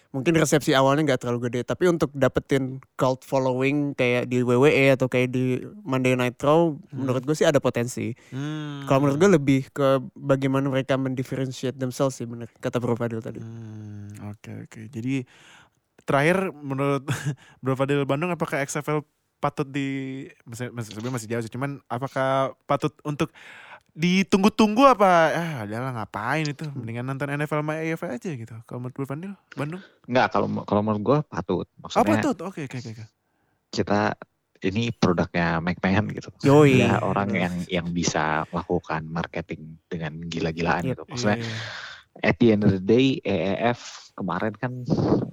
mungkin resepsi awalnya nggak terlalu gede tapi untuk dapetin cult following kayak di WWE atau kayak di Monday Night Raw menurut gue sih ada potensi Hmm. kalau menurut gue lebih ke bagaimana mereka mendifferentiate themselves sih bener kata Bro Fadil tadi Hmm, oke oke. Jadi terakhir menurut Bro Fadil Bandung apakah XFL patut di masih sebenarnya masih jauh sih, cuman apakah patut untuk ditunggu-tunggu apa ah adalah ngapain itu mendingan nonton NFL sama AFL aja gitu kalau menurut Bro Fadil Bandung Enggak, kalau kalau menurut gue patut. apa Maksudnya tuh oke oke oke oke. kita ini produknya McMahon gitu. Yoi. Ada orang yang yang bisa melakukan marketing dengan gila-gilaan Yep. gitu. Maksudnya Iya, iya. at the end of the day EEF kemarin kan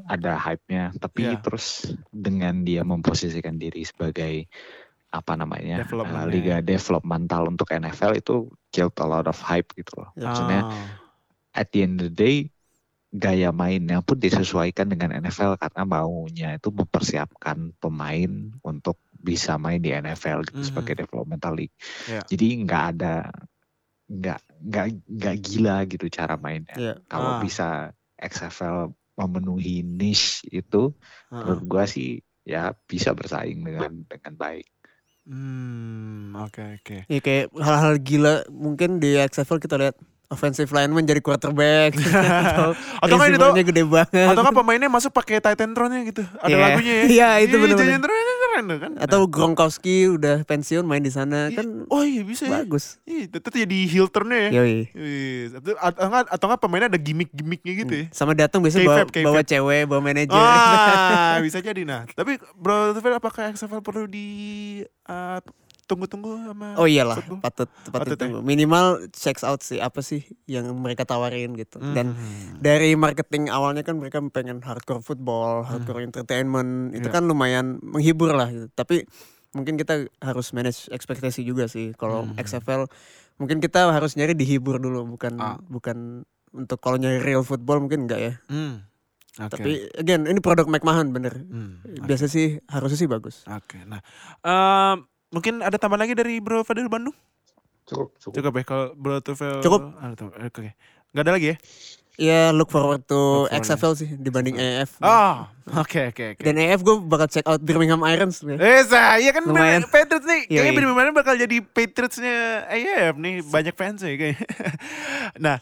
ada hype-nya tapi Iya. terus dengan dia memposisikan diri sebagai apa namanya Development uh, ya. liga developmental untuk NFL itu killed a lot of hype gitu loh. Ya. Maksudnya at the end of the day gaya mainnya pun disesuaikan dengan NFL karena maunya itu mempersiapkan pemain untuk bisa main di NFL gitu Mhm. sebagai developmental league. Iya. Jadi nggak ada nggak nggak nggak gila gitu cara mainnya. Iya. Kalau Ah. bisa XFL memenuhi niche itu, Ah. menurut gua sih ya bisa bersaing dengan dengan baik. Hmm, oke oke. Ya kayak hal-hal gila mungkin di XFL kita lihat offensive lineman jadi quarterback atau Atau kan receiver-nya gede banget atau kan pemainnya masuk pakai Titantron-nya gitu. Ada Iya. lagunya ya. Iya, itu bener-bener. Titantron keren kan. atau Gronkowski udah pensiun main di sana Iya. kan Oh iya bisa ya. bagus Iya, itu jadi heel turn-nya ya. Yoi. Iya, atau atau nggak atau nggak pemainnya ada gimmick-gimmicknya gitu ya. sama datang biasanya bawa, bawa cewek bawa manajer Ah, bisa jadi nah. Tapi Bro apakah XFL perlu di uh, tunggu-tunggu sama Oh iyalah, football? patut patut Patut ya? itu. Minimal checks out sih apa sih yang mereka tawarin gitu. Dan Hmm. dari marketing awalnya kan mereka pengen hardcore football, hardcore entertainment, itu Iya. kan lumayan menghibur lah gitu. Tapi mungkin kita harus manage ekspektasi juga sih. Kalau Hmm. XFL mungkin kita harus nyari dihibur dulu, bukan Ah. bukan untuk kalau nyari real football mungkin enggak ya. Hmm. Oke. Tapi again ini produk McMahon bener. Hmm, oke. Biasa sih harusnya sih bagus. Oke. Nah, em, mungkin ada tambahan lagi dari Bro Fadil Bandung? Cukup, cukup. Cukup ya kalau Bro Tufel. Cukup. Ada tam- Oke. Oke. Nggak ada lagi ya? Ya look forward to Look forward XFL sih dibanding EF. Oh, oke oke oke. Dan EF gue bakal check out Birmingham Irons. Eh, iya kan Lumayan. Patriots nih. Iya, Kayaknya iya. bener-bener bakal jadi Patriotsnya AF nih. Banyak fans ya kayaknya. nah,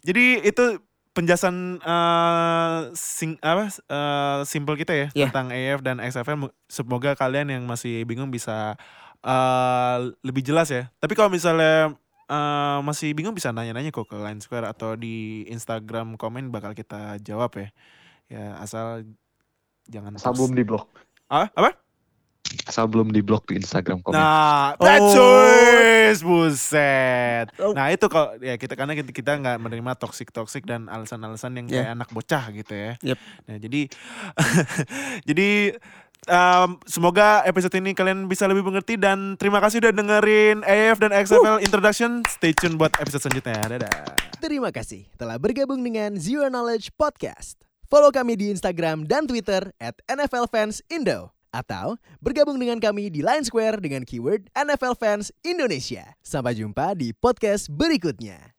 jadi itu penjelasan eh, sing, apa eh, simple kita ya Iya. tentang AF dan XFL. Semoga kalian yang masih bingung bisa eh, lebih jelas ya. Tapi kalau misalnya eh, masih bingung bisa nanya-nanya kok ke Line Square atau di Instagram komen bakal kita jawab ya. Ya asal jangan Asal belum di blok. Ah, apa? Asal belum di blok di Instagram komen. Nah, Oh. that's choice, buset. Oh. Nah itu kalau ya kita karena kita kita nggak menerima toxic toxic dan alasan-alasan yang kayak Yeah. anak bocah gitu ya. Yep. Nah jadi jadi em, semoga episode ini kalian bisa lebih mengerti dan terima kasih udah dengerin AF dan XFL introduction. Stay tune buat episode selanjutnya. Dadah. Terima kasih telah bergabung dengan Zero Knowledge Podcast. Follow kami di Instagram dan Twitter at NFL Fans Indo. Atau bergabung dengan kami di Line Square dengan keyword NFL Fans Indonesia. Sampai jumpa di podcast berikutnya.